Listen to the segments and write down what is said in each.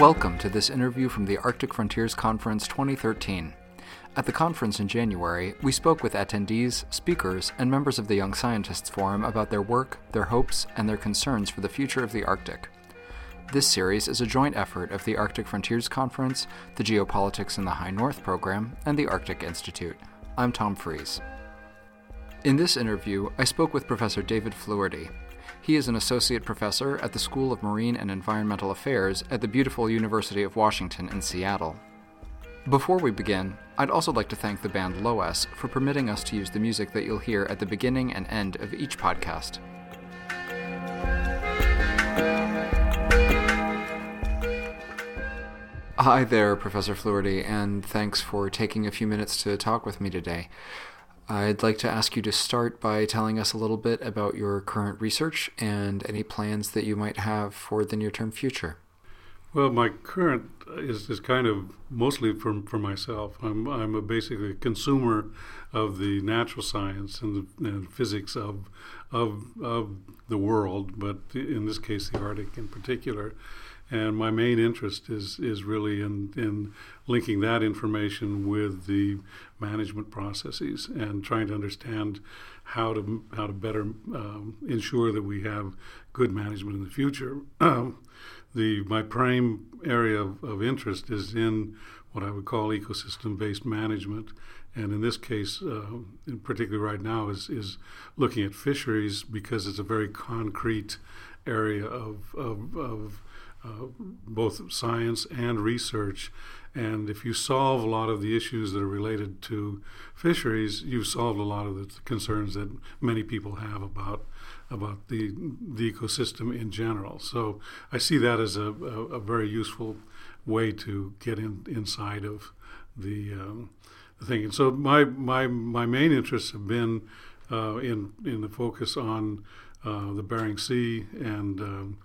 Welcome to this interview from the Arctic Frontiers Conference 2013. At the conference in January, we spoke with attendees, speakers, and members of the Young Scientists Forum about their work, their hopes, and their concerns for the future of the Arctic. This series is a joint effort of the Arctic Frontiers Conference, the Geopolitics in the High North program, and the Arctic Institute. I'm Tom Fries. In this interview, I spoke with Professor David Fluharty. He is an associate professor at the School of Marine and Environmental Affairs at the beautiful University of Washington in Seattle. Before we begin, I'd also like to thank the band Loess for permitting us to use the music that you'll hear at the beginning and end of each podcast. Hi there, Professor Fluharty, and thanks for taking a few minutes to talk with me today. I'd like to ask you to start by telling us a little bit about your current research and any plans that you might have for the near term future. Well, my current is, is kind of mostly for, for myself. I'm, I'm a basically a consumer of the natural science and, the, and physics of, of, of the world, but in this case, the Arctic in particular. And my main interest is, is really in, in linking that information with the management processes and trying to understand how to, how to better um, ensure that we have good management in the future. The my prime area of, of interest is in what I would call ecosystem-based management, and in this case, uh, in right now, is is looking at fisheries because it's a very concrete area of of, of uh, both science and research. And if you solve a lot of the issues that are related to fisheries, you've solved a lot of the concerns that many people have about about the the ecosystem in general. So I see that as a, a, a very useful way to get in, inside of the, um, the thing. And so my my my main interests have been uh, in in the focus on uh, the Bering Sea and um,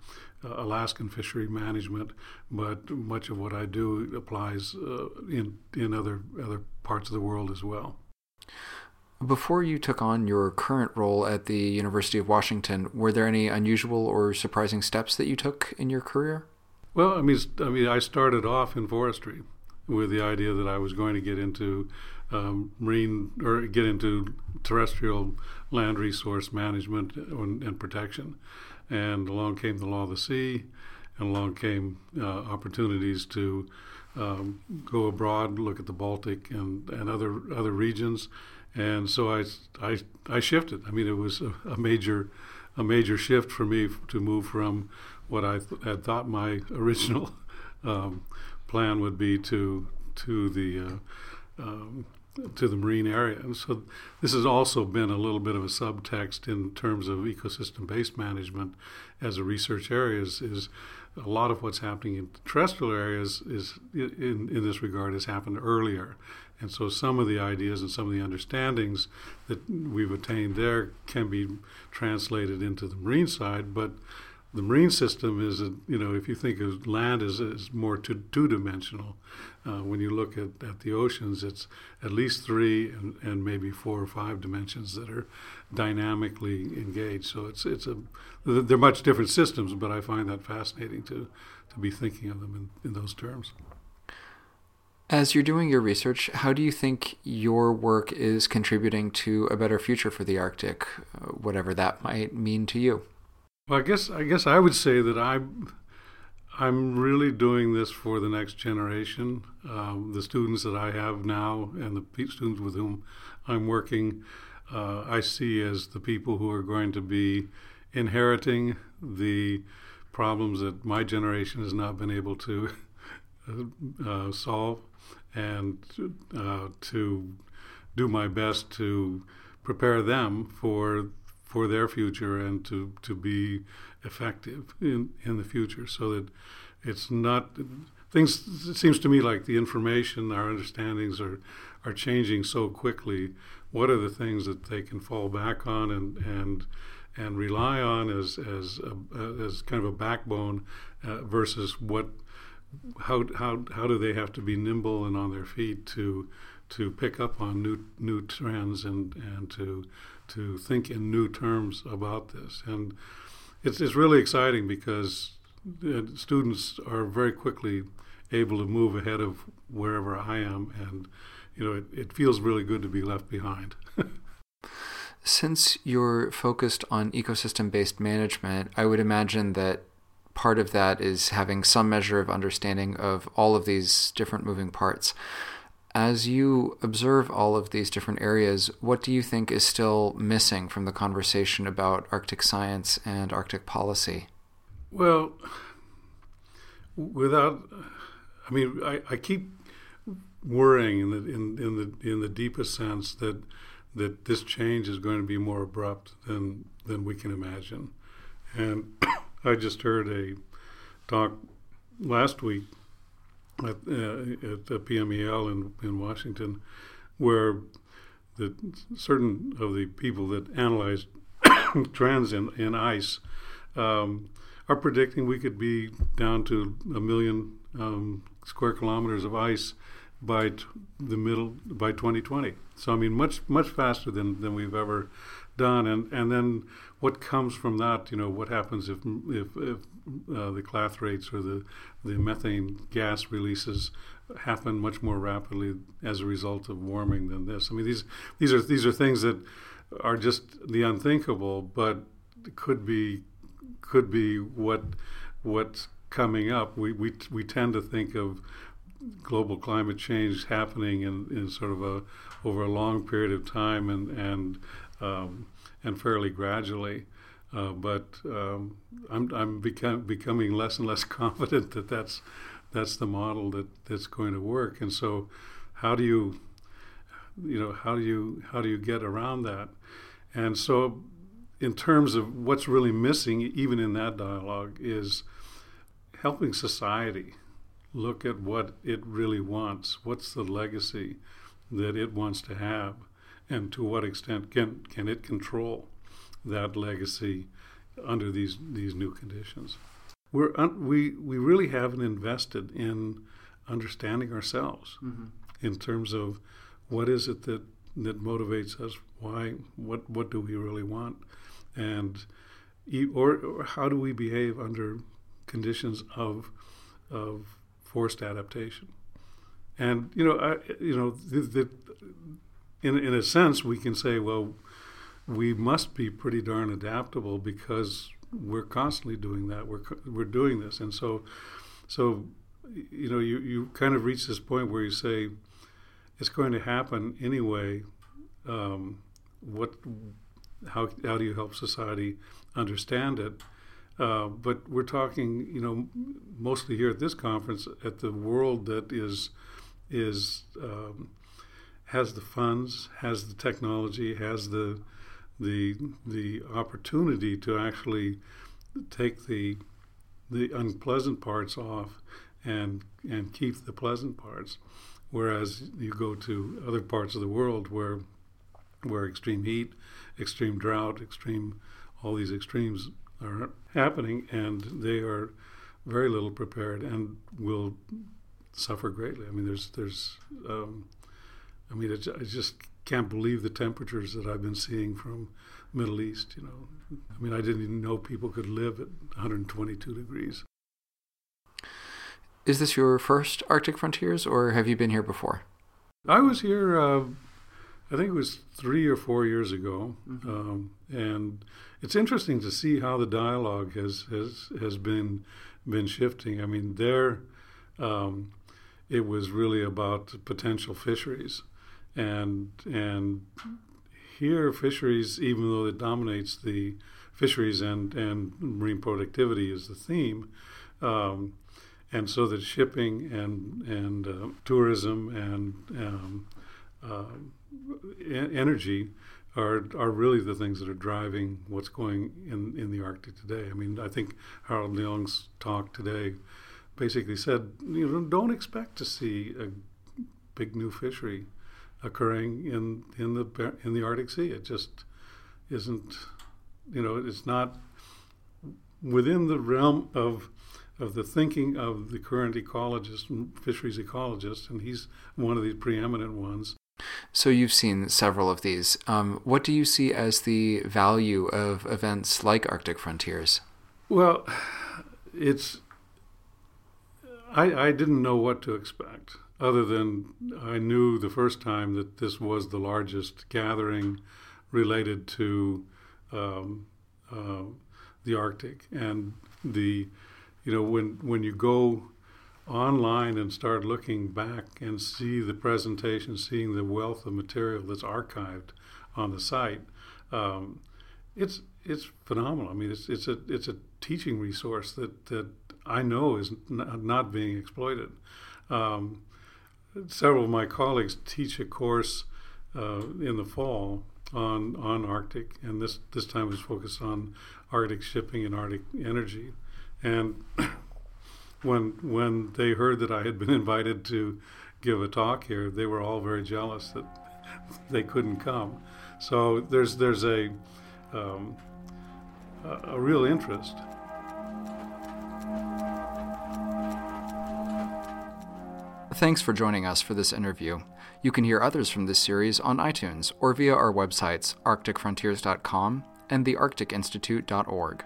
Alaskan fishery management, but much of what I do applies uh, in in other other parts of the world as well. Before you took on your current role at the University of Washington, were there any unusual or surprising steps that you took in your career? Well, I mean, I mean, I started off in forestry with the idea that I was going to get into um, marine or get into terrestrial land resource management and, and, protection. And along came the law of the sea, and along came uh, opportunities to um, go abroad, look at the Baltic and, and other other regions and so I, I, I shifted. I mean, it was a, a major, a major shift for me to move from what I th- had thought my original um, plan would be to to the uh, um, to the marine area. And so this has also been a little bit of a subtext in terms of ecosystem-based management as a research area. Is, is a lot of what's happening in terrestrial areas is in, in this regard has happened earlier and so some of the ideas and some of the understandings that we've attained there can be translated into the marine side, but the marine system is, a, you know, if you think of land as, as more two, two-dimensional, uh, when you look at, at the oceans, it's at least three and, and maybe four or five dimensions that are dynamically engaged. So it's it's a they're much different systems, but I find that fascinating to to be thinking of them in, in those terms. As you're doing your research, how do you think your work is contributing to a better future for the Arctic, uh, whatever that might mean to you? Well, I guess I guess I would say that I I'm really doing this for the next generation. Um, the students that I have now and the students with whom I'm working, uh, I see as the people who are going to be inheriting the problems that my generation has not been able to uh, solve and uh, to do my best to prepare them for for their future and to, to be effective in, in the future so that it's not things it seems to me like the information our understandings are are changing so quickly. What are the things that they can fall back on and and and rely on as as a, as kind of a backbone uh, versus what how how how do they have to be nimble and on their feet to to pick up on new new trends and and to to think in new terms about this and it's it's really exciting because uh, students are very quickly able to move ahead of wherever I am, and you know, it, it feels really good to be left behind. Since you're focused on ecosystem based management, I would imagine that part of that is having some measure of understanding of all of these different moving parts. As you observe all of these different areas, what do you think is still missing from the conversation about Arctic science and Arctic policy? Well, without, I mean, I, I keep worrying in the in, in the in the deepest sense that that this change is going to be more abrupt than than we can imagine, and I just heard a talk last week at, uh, at the PMEL in, in Washington where the certain of the people that analyze trends in, in ice um, are predicting we could be down to a million um, square kilometers of ice by t- the middle by 2020. So I mean, much much faster than, than we've ever done, and and then what comes from that? You know, what happens if if, if uh, the rates or the the methane gas releases happen much more rapidly as a result of warming than this? I mean, these these are these are things that are just the unthinkable, but could be could be what what's coming up. We we we tend to think of global climate change happening in, in sort of a over a long period of time and and um, and fairly gradually. Uh, but um, I'm I'm become, becoming less and less confident that that's that's the model that, that's going to work. And so, how do you you know how do you how do you get around that? And so, in terms of what's really missing, even in that dialogue, is helping society look at what it really wants. What's the legacy that it wants to have, and to what extent can can it control that legacy under these these new conditions? We're un, we we really haven't invested in understanding ourselves mm-hmm. in terms of what is it that that motivates us why what what do we really want and or, or how do we behave under conditions of of forced adaptation. And you know, I, you know, the, the, in in a sense, we can say, well, we must be pretty darn adaptable because we're constantly doing that. We're we're doing this, and so, so, you know, you you kind of reach this point where you say, it's going to happen anyway. Um, what, how how do you help society understand it? Uh, but we're talking, you know, mostly here at this conference at the world that is is um, has the funds, has the technology, has the the the opportunity to actually take the the unpleasant parts off and and keep the pleasant parts. Whereas you go to other parts of the world where where extreme heat, extreme drought, extreme all these extremes are happening, and they are very little prepared and will suffer greatly. I mean, there's there's um, I mean, it, I just can't believe the temperatures that I've been seeing from Middle East. You know, I mean, I didn't even know people could live at 122 degrees. Is this your first Arctic Frontiers, or have you been here before? I was here. Uh, I think it was three or four years ago, mm-hmm. um, and it's interesting to see how the dialogue has has has been been shifting. I mean, there um, it was really about potential fisheries, and and here fisheries, even though it dominates the fisheries and and marine productivity is the theme. Um, and so that shipping and and uh, tourism and um, uh, energy are are really the things that are driving what's going in in the Arctic today. I mean, I think Harald Loeng's talk today basically said, you know, don't expect to see a big new fishery occurring in in the in the Arctic Sea. It just isn't, you know, it's not within the realm of of the thinking of the current ecologist, fisheries ecologist, and he's one of the preeminent ones. So you've seen several of these. Um, what do you see as the value of events like Arctic Frontiers? Well, it's I, I didn't know what to expect, other than I knew the first time that this was the largest gathering related to um, uh, the Arctic and the, you know, when when you go online and start looking back and see the presentation, seeing the wealth of material that's archived on the site, um, it's it's phenomenal. I mean, it's it's a it's a teaching resource that that I know is n- not being exploited. Um, several of my colleagues teach a course uh, in the fall on on Arctic, and this this time was focused on Arctic shipping and Arctic energy. And when when they heard that I had been invited to give a talk here, they were all very jealous that they couldn't come. So there's there's a um, a, a real interest. Thanks for joining us for this interview. You can hear others from this series on iTunes or via our websites, arcticfrontiers.com and thearcticinstitute.org.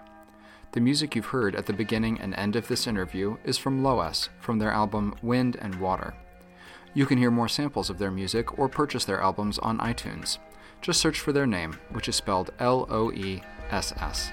The music you've heard at the beginning and end of this interview is from Loess from their album Wind and Water. You can hear more samples of their music or purchase their albums on iTunes. Just search for their name, which is spelled L O E S S.